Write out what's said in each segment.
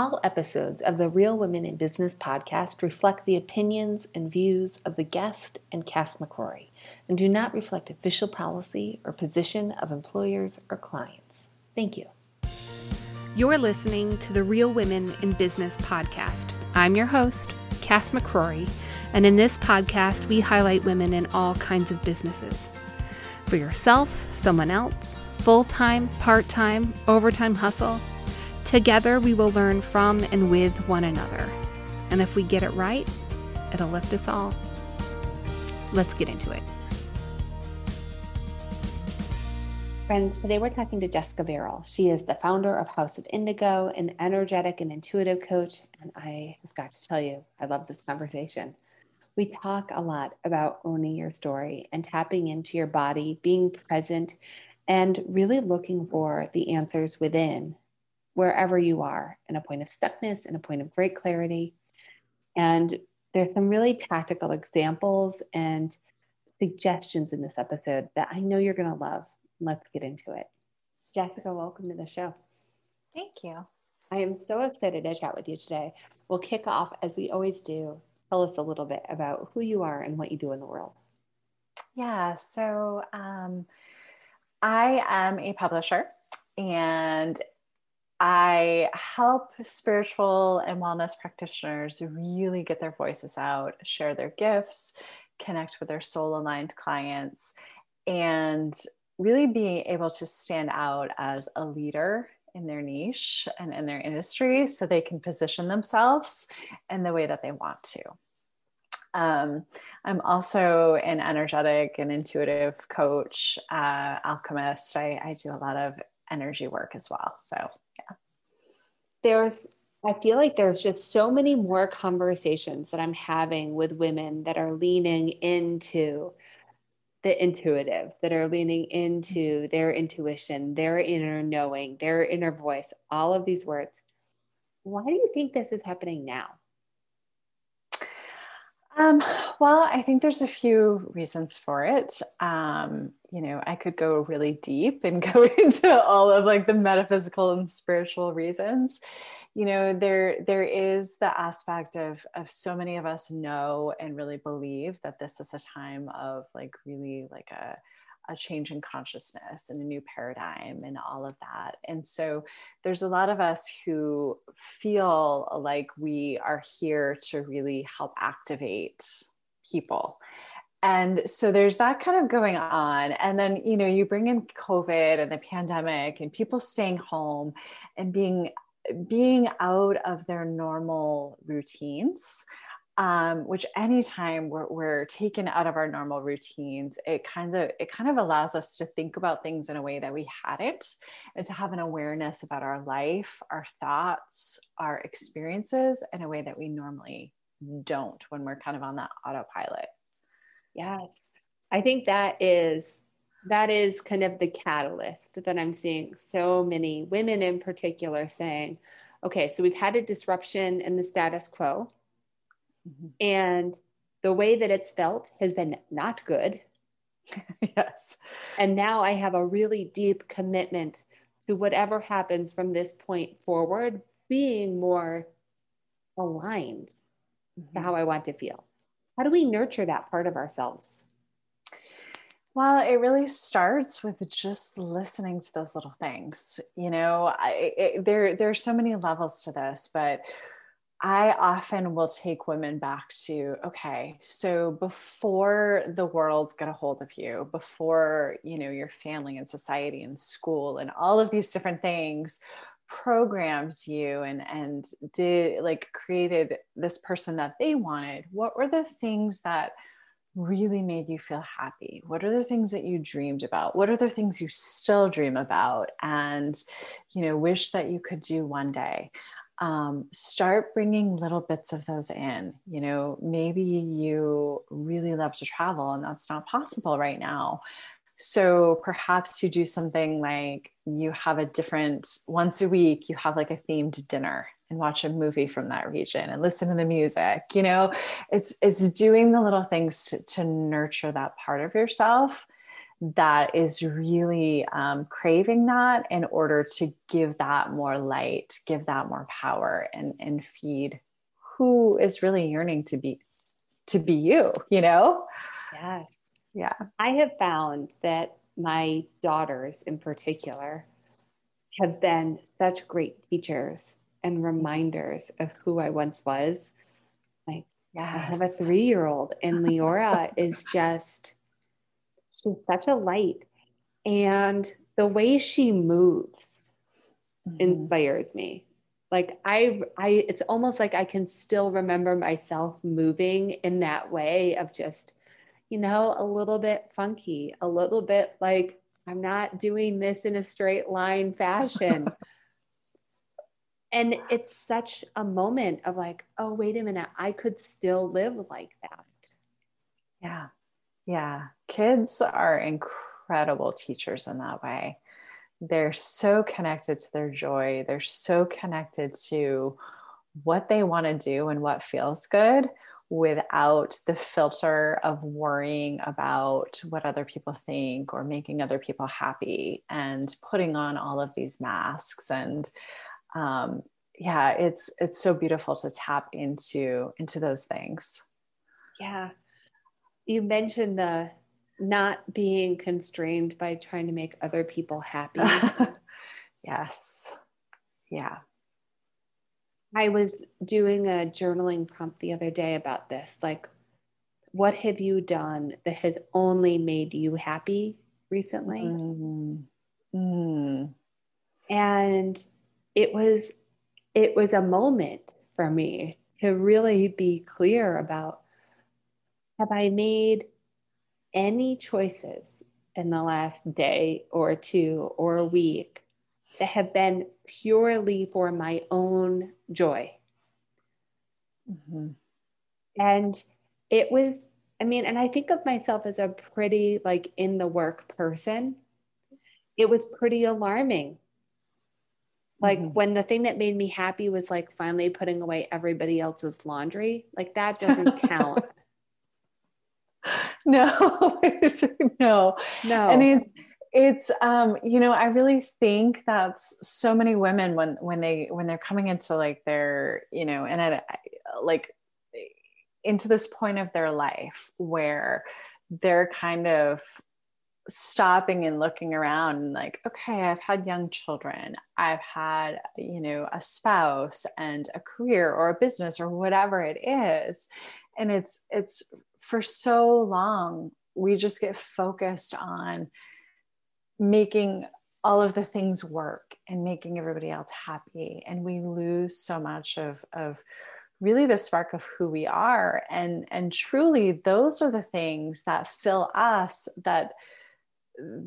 All episodes of the Real Women in Business podcast reflect the opinions and views of the guest and Cass McCrory and do not reflect official policy or position of employers or clients. Thank you. You're listening to the Real Women in Business podcast. I'm your host, Cass McCrory, and in this podcast, we highlight women in all kinds of businesses. For yourself, someone else, full time, part time, overtime hustle, Together, we will learn from and with one another. And if we get it right, it'll lift us all. Let's get into it. Friends, today we're talking to Jessica Verrill. She is the founder of House of Indigo, an energetic and intuitive coach. And I have got to tell you, I love this conversation. We talk a lot about owning your story and tapping into your body, being present, and really looking for the answers within wherever you are in a point of stuckness, in a point of great clarity. And there's some really tactical examples and suggestions in this episode that I know you're going to love. Let's get into it. Jessica, welcome to the show. Thank you. I am so excited to chat with you today. We'll kick off as we always do. Tell us a little bit about who you are and what you do in the world. Yeah, so um, I am a publisher and I help spiritual and wellness practitioners really get their voices out, share their gifts, connect with their soul aligned clients, and really being able to stand out as a leader in their niche and in their industry so they can position themselves in the way that they want to. Um, I'm also an energetic and intuitive coach, uh, alchemist. I, I do a lot of energy work as well. So. There's, I feel like there's just so many more conversations that I'm having with women that are leaning into the intuitive, that are leaning into mm-hmm. their intuition, their inner knowing, their inner voice, all of these words. Why do you think this is happening now? Um, well, I think there's a few reasons for it. Um, you know, I could go really deep and go into all of like the metaphysical and spiritual reasons. You know, there there is the aspect of of so many of us know and really believe that this is a time of like really like a a change in consciousness and a new paradigm and all of that. And so there's a lot of us who feel like we are here to really help activate people. And so there's that kind of going on. And then, you know, you bring in COVID and the pandemic and people staying home and being being out of their normal routines um, which anytime we're, we're taken out of our normal routines it kind of it kind of allows us to think about things in a way that we hadn't and to have an awareness about our life our thoughts our experiences in a way that we normally don't when we're kind of on that autopilot. Yes. I think that is that is kind of the catalyst that i'm seeing so many women in particular saying okay so we've had a disruption in the status quo Mm-hmm. And the way that it's felt has been not good. yes. And now I have a really deep commitment to whatever happens from this point forward, being more aligned mm-hmm. to how I want to feel. How do we nurture that part of ourselves? Well, it really starts with just listening to those little things. You know, I, it, there there are so many levels to this, but I often will take women back to okay, so before the world's got a hold of you, before you know your family and society and school and all of these different things programs you and and did like created this person that they wanted, what were the things that really made you feel happy? What are the things that you dreamed about? What are the things you still dream about and you know wish that you could do one day? Um, start bringing little bits of those in. You know, maybe you really love to travel and that's not possible right now. So perhaps you do something like you have a different, once a week, you have like a themed dinner and watch a movie from that region and listen to the music you know it's it's doing the little things to, to nurture that part of yourself that is really um, craving that in order to give that more light, give that more power, and and feed who is really yearning to be to be you. You know. Yes. Yeah. I have found that my daughters, in particular, have been such great teachers and reminders of who I once was. Like, yes. I have a three year old, and Leora is just she's such a light. And the way she moves mm-hmm. inspires me. Like i i it's almost like i can still remember myself moving in that way of just you know a little bit funky a little bit like i'm not doing this in a straight line fashion. And it's such a moment of like oh wait a minute i could still live like that. Yeah yeah, kids are incredible teachers in that way. They're so connected to their joy, they're so connected to what they want to do and what feels good without the filter of worrying about what other people think or making other people happy and putting on all of these masks. And um, yeah it's it's so beautiful to tap into into those things. Yeah you mentioned the not being constrained by trying to make other people happy. yes. Yeah. I was doing a journaling prompt the other day about this. Like, what have you done that has only made you happy recently? Mm. Mm. And it was it was a moment for me to really be clear about have I made any choices in the last day or two or a week that have been purely for my own joy? Mm-hmm. And it was, I mean, and I think of myself as a pretty like in the work person. It was pretty alarming. Like mm-hmm. when the thing that made me happy was like finally putting away everybody else's laundry, like that doesn't count. No. No. No. and it's it's um you know i really think that's so many women when when they when they're coming into like their you know and at like into this point of their life where they're kind of stopping and looking around and like okay i've had young children. I've had you know a spouse and a career or a business or whatever it is and it's it's for so long we just get focused on making all of the things work and making everybody else happy. And we lose so much of of really the spark of who we are. And and truly those are the things that fill us that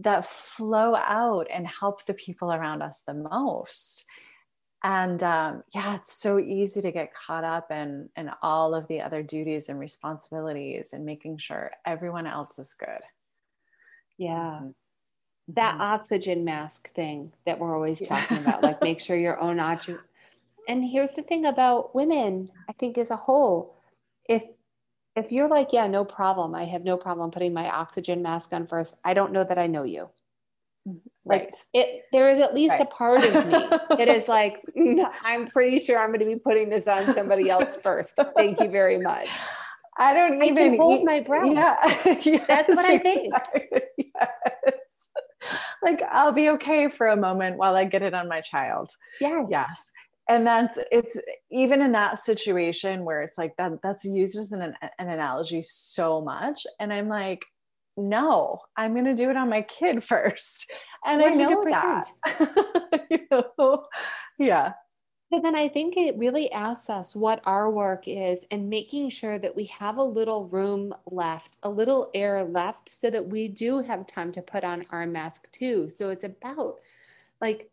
that flow out and help the people around us the most and um, yeah it's so easy to get caught up in in all of the other duties and responsibilities and making sure everyone else is good yeah mm-hmm. that mm-hmm. oxygen mask thing that we're always talking yeah. about like make sure your own oxygen and here's the thing about women i think as a whole if if you're like yeah no problem i have no problem putting my oxygen mask on first i don't know that i know you like right. it there is at least right. a part of me that is like mm, i'm pretty sure i'm going to be putting this on somebody else first. Thank you very much. I don't I even hold eat, my breath. Yeah. Yes, that's what i think. yes. like i'll be okay for a moment while i get it on my child. Yes. Yes. And that's it's even in that situation where it's like that that's used as an, an analogy so much. And i'm like no, I'm going to do it on my kid first. And 100%. I know that. you know? Yeah. So then I think it really asks us what our work is and making sure that we have a little room left, a little air left so that we do have time to put on our mask too. So it's about like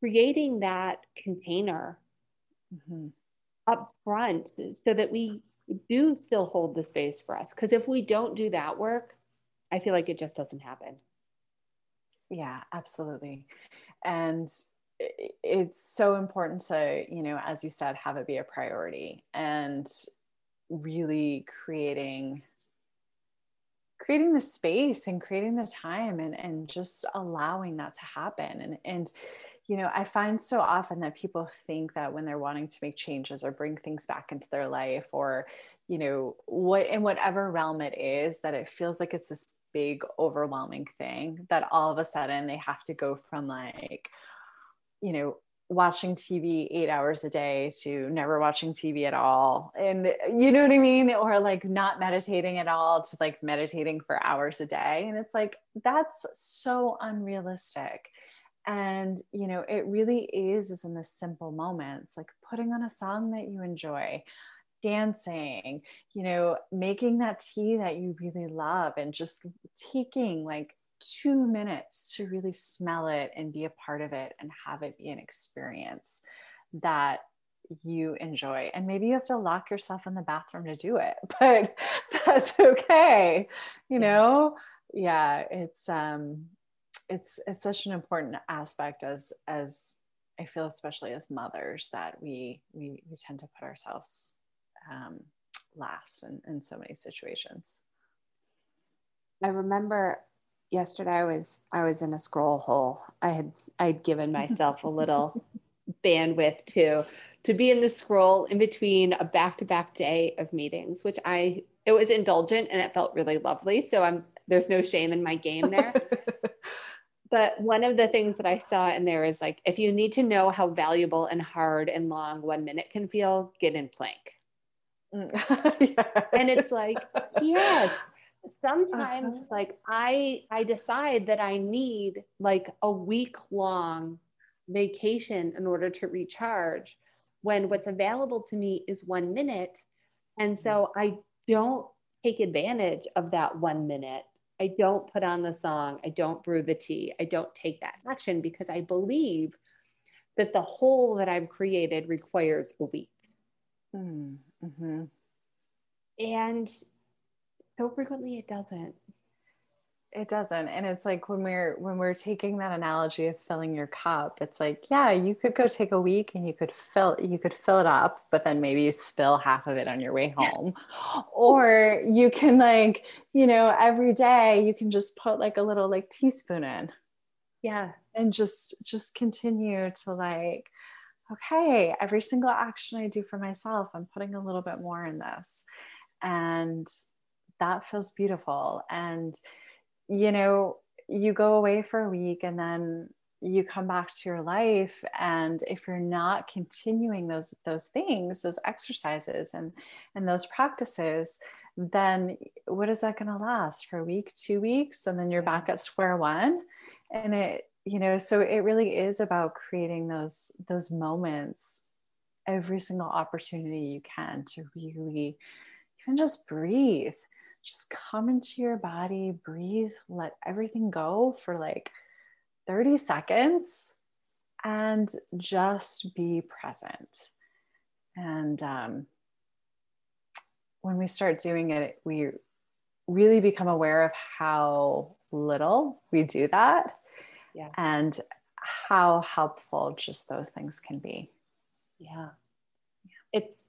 creating that container mm-hmm. up front so that we do still hold the space for us. Because if we don't do that work, I feel like it just doesn't happen. Yeah, absolutely. And it's so important to, you know, as you said, have it be a priority and really creating creating the space and creating the time and, and just allowing that to happen. And, and, you know, I find so often that people think that when they're wanting to make changes or bring things back into their life or, you know, what in whatever realm it is, that it feels like it's this big overwhelming thing that all of a sudden they have to go from like, you know, watching TV eight hours a day to never watching TV at all. And you know what I mean? Or like not meditating at all to like meditating for hours a day. And it's like, that's so unrealistic. And, you know, it really is, is in the simple moments, like putting on a song that you enjoy, dancing, you know, making that tea that you really love and just taking like two minutes to really smell it and be a part of it and have it be an experience that you enjoy. And maybe you have to lock yourself in the bathroom to do it, but that's okay. You know, yeah, it's um it's it's such an important aspect as as I feel especially as mothers that we we we tend to put ourselves um last in, in so many situations. I remember yesterday I was I was in a scroll hole. I had I'd given myself a little bandwidth to to be in the scroll in between a back-to-back day of meetings, which I it was indulgent and it felt really lovely. So I'm there's no shame in my game there. but one of the things that I saw in there is like if you need to know how valuable and hard and long one minute can feel, get in plank. Yes. And it's like, yes, sometimes uh-huh. like i i decide that i need like a week long vacation in order to recharge when what's available to me is one minute. And so mm-hmm. i don't take advantage of that one minute. I don't put on the song. I don't brew the tea. I don't take that action because i believe that the whole that i've created requires a week. Mm, mm-hmm. and so frequently it doesn't. It doesn't. And it's like when we're when we're taking that analogy of filling your cup it's like yeah you could go take a week and you could fill you could fill it up but then maybe you spill half of it on your way home. Or you can like you know every day you can just put like a little like teaspoon in. Yeah. And just just continue to like okay every single action i do for myself i'm putting a little bit more in this. And that feels beautiful. And you know you go away for a week and then you come back to your life. And if you're not continuing those those things those exercises and and those practices then what is that going to last? For a week two weeks and then you're back at square one. And it you know so it really is about creating those those moments every single opportunity you can to really even just breathe just come into your body, breathe, let everything go for like 30 seconds and just be present. And um, when we start doing it, we really become aware of how little we do that yeah. and how helpful just those things can be. Yeah. It's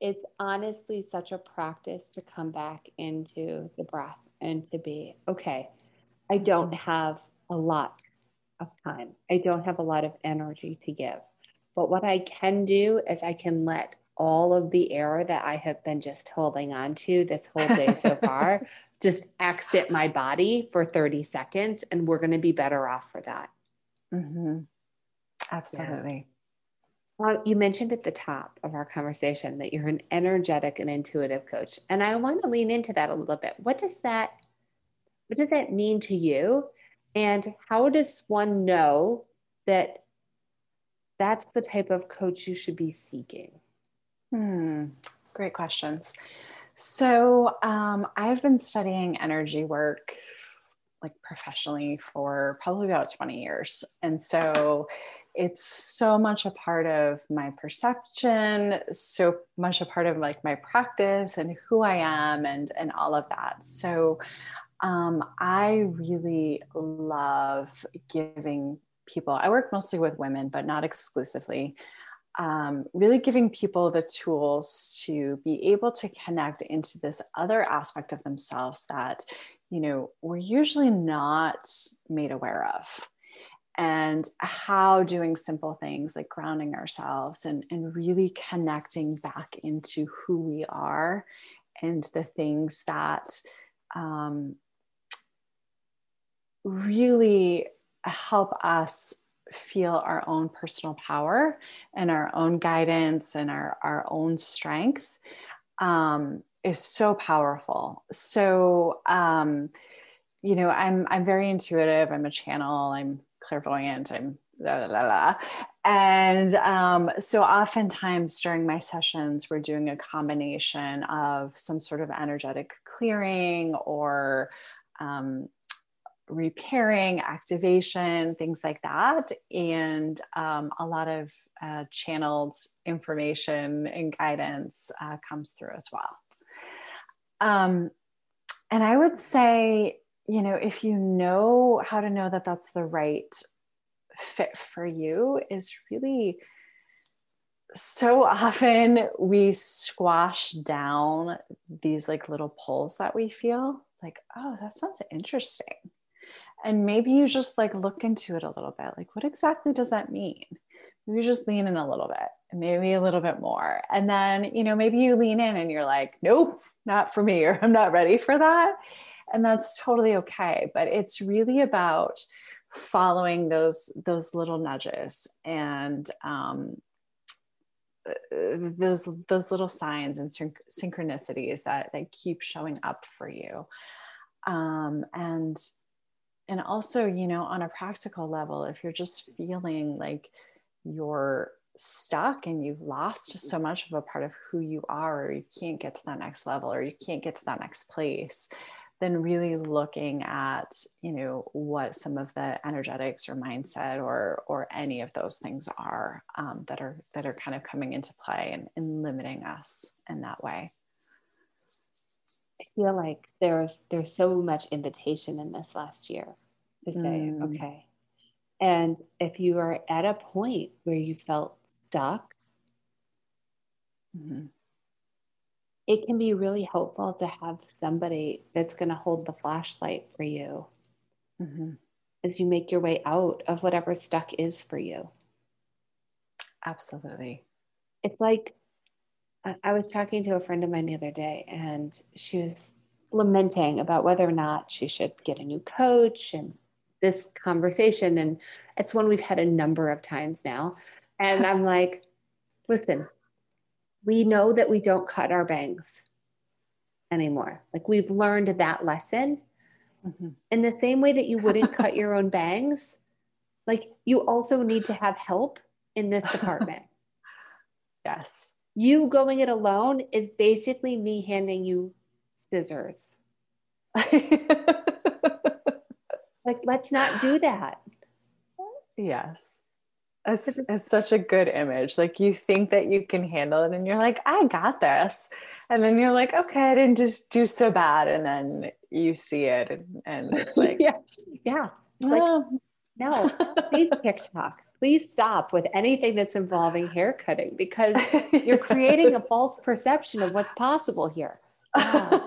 it's honestly such a practice to come back into the breath and to be okay i don't have a lot of time i don't have a lot of energy to give but what i can do is i can let all of the air that i have been just holding on to this whole day so far just exit my body for 30 seconds and we're going to be better off for that mm-hmm. absolutely well, you mentioned at the top of our conversation that you're an energetic and intuitive coach. And I want to lean into that a little bit. What does that what does that mean to you? And how does one know that that's the type of coach you should be seeking? Hmm, great questions. So, um, I've been studying energy work like professionally for probably about 20 years. And so it's so much a part of my perception so much a part of like my practice and who i am and and all of that so um, i really love giving people i work mostly with women but not exclusively um, really giving people the tools to be able to connect into this other aspect of themselves that you know we're usually not made aware of. And how doing simple things like grounding ourselves and, and really connecting back into who we are and the things that um, really help us feel our own personal power and our own guidance and our, our own strength um, is so powerful. So, um, you know, I'm I'm very intuitive. I'm a channel. I'm clairvoyant. I'm la la la. And um, so, oftentimes during my sessions, we're doing a combination of some sort of energetic clearing or um, repairing, activation, things like that. And um, a lot of uh, channeled information and guidance uh, comes through as well. Um, and I would say, you know, if you know how to know that that's the right fit for you, is really so often we squash down these like little pulls that we feel like, oh, that sounds interesting and maybe you just like look into it a little bit. Like what exactly does that mean? Maybe you just lean in a little bit maybe a little bit more. And then you know maybe you lean in and you're like nope not for me or i'm not ready for that. And that's totally okay. But it's really about following those those little nudges and um, those those little signs and synchronicities that that keep showing up for you. Um, and and also you know on a practical level if you're just feeling like you're stuck and you've lost so much of a part of who you are or you can't get to that next level or you can't get to that next place then really looking at you know what some of the energetics or mindset or or any of those things are um, that are that are kind of coming into play and, and limiting us in that way feel like there's there's so much invitation in this last year to say, mm. okay. And if you are at a point where you felt stuck, mm-hmm. it can be really helpful to have somebody that's going to hold the flashlight for you mm-hmm. as you make your way out of whatever stuck is for you. Absolutely. It's like I was talking to a friend of mine the other day, and she was lamenting about whether or not she should get a new coach and this conversation. And it's one we've had a number of times now. And I'm like, listen, we know that we don't cut our bangs anymore. Like we've learned that lesson. Mm-hmm. In the same way that you wouldn't cut your own bangs, like you also need to have help in this department. yes you going it alone is basically me handing you scissors. like, let's not do that. Yes. It's, it's such a good image. Like you think that you can handle it and you're like, I got this. And then you're like, okay, I didn't just do so bad. And then you see it and, and it's like, yeah, yeah. Like, no, please TikTok please stop with anything that's involving hair cutting because you're creating a false perception of what's possible here. Yeah.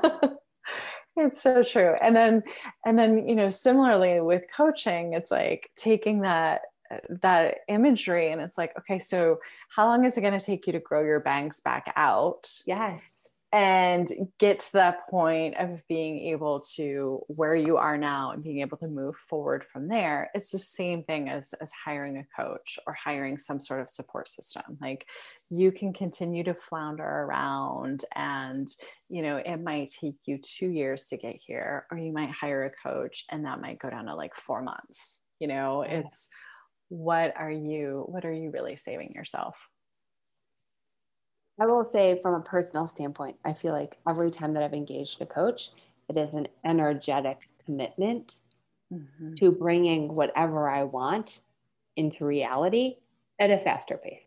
it's so true. And then and then you know similarly with coaching it's like taking that that imagery and it's like okay so how long is it going to take you to grow your bangs back out? Yes and get to that point of being able to where you are now and being able to move forward from there it's the same thing as as hiring a coach or hiring some sort of support system. Like you can continue to flounder around and you know it might take you 2 years to get here or you might hire a coach and that might go down to like 4 months. You know it's what are you what are you really saving yourself I will say, from a personal standpoint, I feel like every time that I've engaged a coach, it is an energetic commitment mm-hmm. to bringing whatever I want into reality at a faster pace.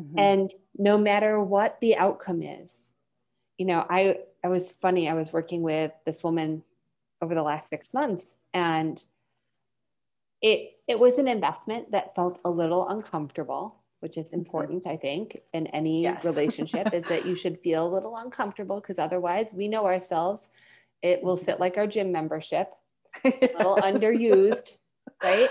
Mm-hmm. And no matter what the outcome is, you know, I, I was funny. I was working with this woman over the last six months and it, it was an investment that felt a little uncomfortable which is important, I think, in any yes. relationship, is that you should feel a little uncomfortable because otherwise we know ourselves. It will sit like our gym membership, a little underused, right?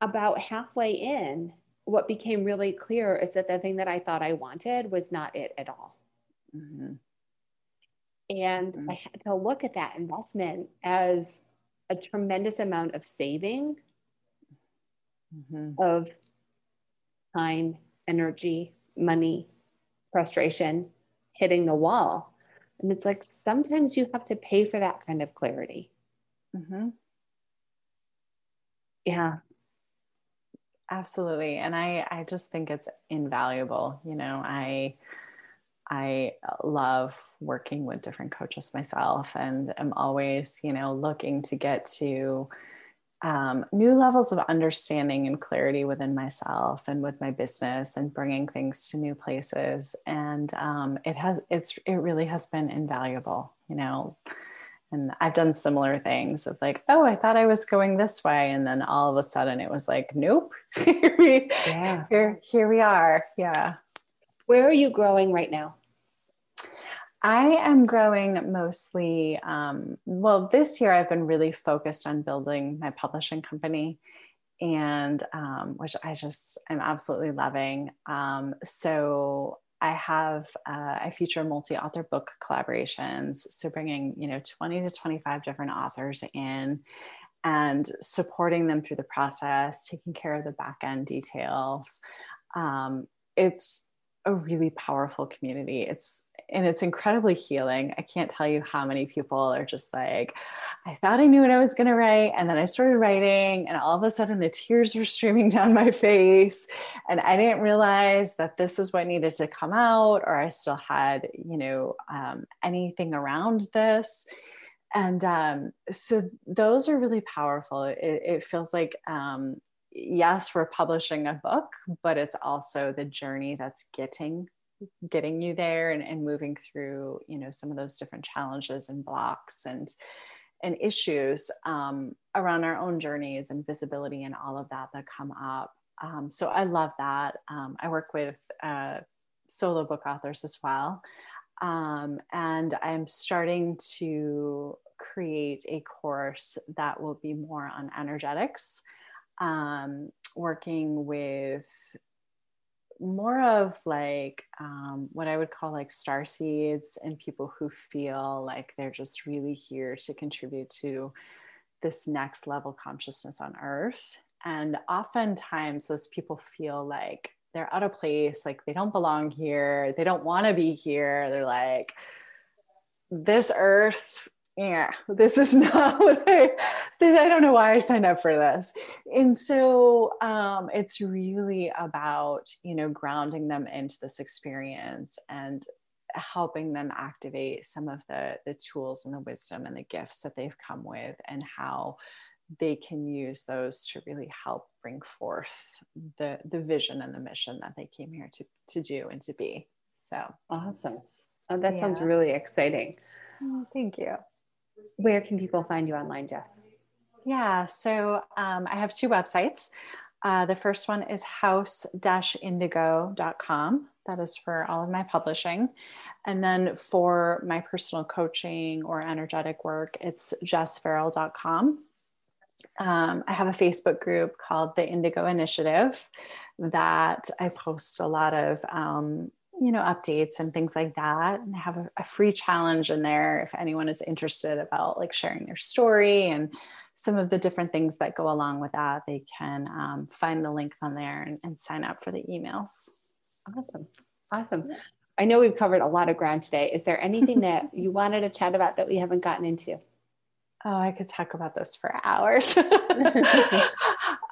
About halfway in, what became really clear is that the thing that I thought I wanted was not it at all. Mm-hmm. And mm-hmm. I had to look at that investment as a tremendous amount of saving mm-hmm. of time, energy, money, frustration hitting the wall. And it's like sometimes you have to pay for that kind of clarity. Mm-hmm. Yeah. Absolutely. And I, I just think it's invaluable. You know, I, I love working with different coaches myself and I'm always, you know, looking to get to um, new levels of understanding and clarity within myself and with my business and bringing things to new places. And um, it has, it's, it really has been invaluable, you know. And I've done similar things of like, oh, I thought I was going this way. And then all of a sudden it was like, nope, here, we, yeah. here, here we are. Yeah. Where are you growing right now? I am growing mostly. Um, well, this year I've been really focused on building my publishing company, and um, which I just am absolutely loving. Um, so I have uh, I feature multi-author book collaborations, so bringing you know twenty to twenty-five different authors in, and supporting them through the process, taking care of the back end details. Um, it's a really powerful community. It's and it's incredibly healing. I can't tell you how many people are just like, I thought I knew what I was going to write. And then I started writing, and all of a sudden the tears were streaming down my face. And I didn't realize that this is what needed to come out, or I still had, you know, um, anything around this. And um, so those are really powerful. It, it feels like, um, yes, we're publishing a book, but it's also the journey that's getting getting you there and, and moving through you know some of those different challenges and blocks and and issues um, around our own journeys and visibility and all of that that come up. Um, so i love that. Um, i work with uh, solo book authors as well. Um, and i'm starting to create a course that will be more on energetics um, working with more of like um, what I would call like star seeds and people who feel like they're just really here to contribute to this next level consciousness on earth. And oftentimes those people feel like they're out of place, like they don't belong here, they don't want to be here. They're like, this earth yeah, this is not what I, I don't know why I signed up for this. And so um, it's really about, you know, grounding them into this experience and helping them activate some of the, the tools and the wisdom and the gifts that they've come with and how they can use those to really help bring forth the, the vision and the mission that they came here to, to do and to be. So awesome. Oh, that yeah. sounds really exciting. Oh, thank you where can people find you online, Jess? Yeah, so um, I have two websites. Uh, the first one is house-indigo.com. That is for all of my publishing. And then for my personal coaching or energetic work, it's jessverrill.com. Um, I have a Facebook group called the Indigo Initiative that I post a lot of um, you know updates and things like that and have a, a, free challenge in there if anyone is interested about like sharing their story and some of the different things that go along with that they can um, find the link on there and, and, sign up for the emails. Awesome. Awesome. I know we've covered a lot of ground today. Is there anything that you wanted to chat about that we haven't gotten into? Oh i could talk about this for hours.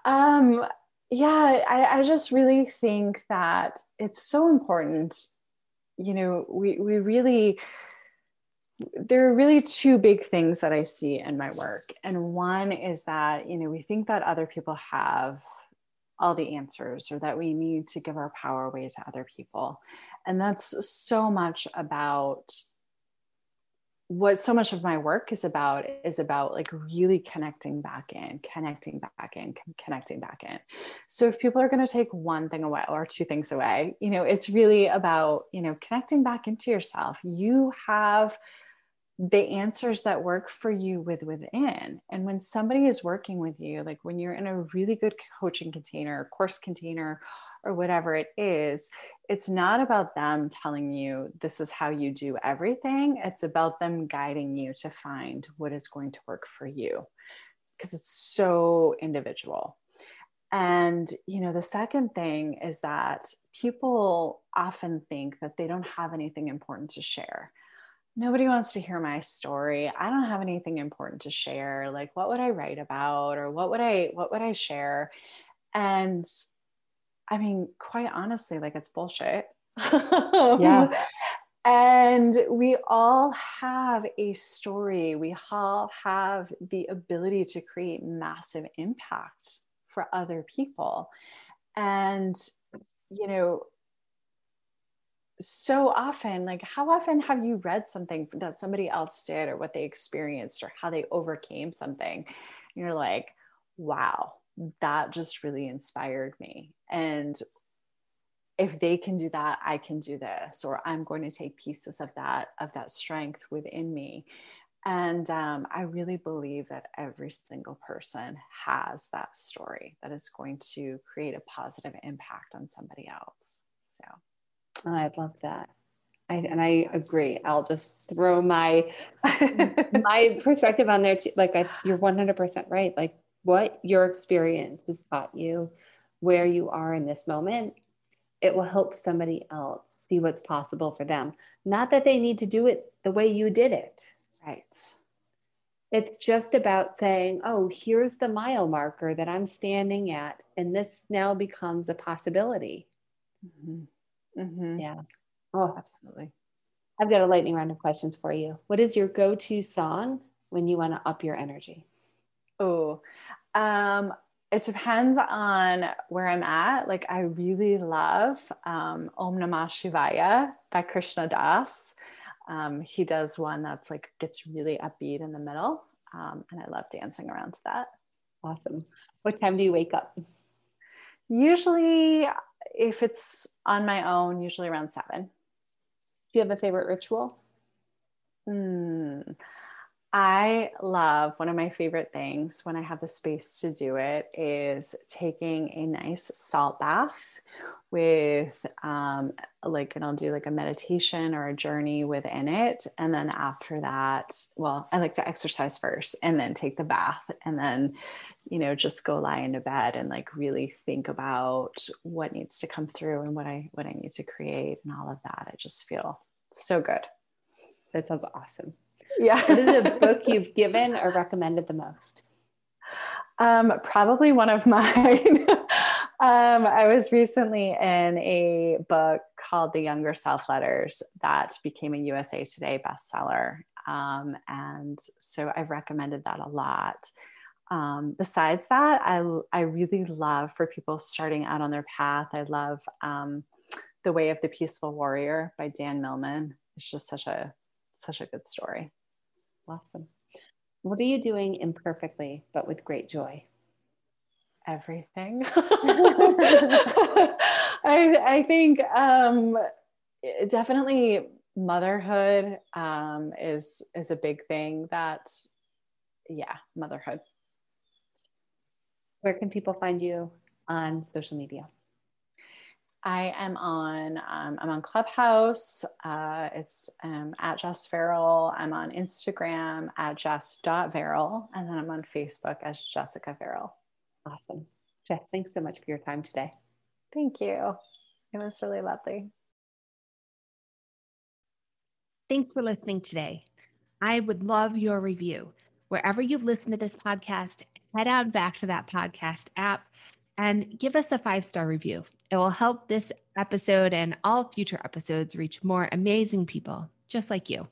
Um, yeah I, I just really think that it's so important you know we we really there are really two big things that I see in my work. And one is that, you know, we think that other people have all the answers or that we need to give our power away to other people. And that's so much about what so much of my work is about is about like really connecting back in, connecting back in, connecting back in. So if people are going to take one thing away or two things away, you know, it's really about, you know, connecting back into yourself. You have the answers that work for you with within. And when somebody is working with you, like when you're in a really good coaching container, course container, or whatever it is, it's not about them telling you this is how you do everything. It's about them guiding you to find what is going to work for you because it's so individual. And, you know, the second thing is that people often think that they don't have anything important to share. Nobody wants to hear my story. I don't have anything important to share. Like, what would I write about or what would I what would I share? And I mean, quite honestly, like it's bullshit. yeah. And we all have a story. We all have the ability to create massive impact for other people. And, you know, so often, like, how often have you read something that somebody else did or what they experienced or how they overcame something? And you're like, wow, that just really inspired me. And if they can do that, I can do this, or I'm going to take pieces of that, of that strength within me. And um, I really believe that every single person has that story that is going to create a positive impact on somebody else. So oh, I love that. I, and I agree. I'll just throw my my perspective on there too. Like I, you're 100% right. Like what your experience has taught you, where you are in this moment, it will help somebody else see what's possible for them. Not that they need to do it the way you did it. Right. It's just about saying, oh, here's the mile marker that I'm standing at, and this now becomes a possibility. Mm-hmm. Mm-hmm. Yeah. Oh, absolutely. I've got a lightning round of questions for you. What is your go to song when you want to up your energy? Oh, um, it depends on where I'm at. Like, I really love um, Om Namah Shivaya by Krishna Das. Um, he does one that's like gets really upbeat in the middle, um, and I love dancing around to that. Awesome. What time do you wake up? Usually, if it's on my own, usually around seven. Do you have a favorite ritual? Mm, I love one of my favorite things when I have the space to do it is taking a nice salt bath with um, like and I'll do like a meditation or a journey within it. And then after that well I like to exercise first and then take the bath and then you know just go lie into bed and like really think about what needs to come through and what I what I need to create and all of that. I just feel so good. That sounds awesome yeah. what is a book you've given or recommended the most? Um, probably one of mine. um, I was recently in a book called The Younger Self Letters that became a USA Today bestseller. Um, and so I've recommended that a lot. Um, besides that, I, I really love for people starting out on their path. I love um, The Way of the Peaceful Warrior by Dan Millman. It's just such a such a good story. Awesome. What are you doing imperfectly but with great joy? Everything. I, I think um, definitely motherhood um, is is a big thing. That yeah, motherhood. Where can people find you on social media? I am on um, I'm on Clubhouse. Uh, it's um, at Jess Verrill. I'm on Instagram at Jess.Verrill. And then I'm on Facebook as Jessica Verrill. Awesome. Jess, thanks so much for your time today. Thank you. It was really lovely. Thanks for listening today. I would love your review. Wherever you listen to this podcast, head on back to that podcast app and give us a five star review. It will help this episode and all future episodes reach more amazing people just like you.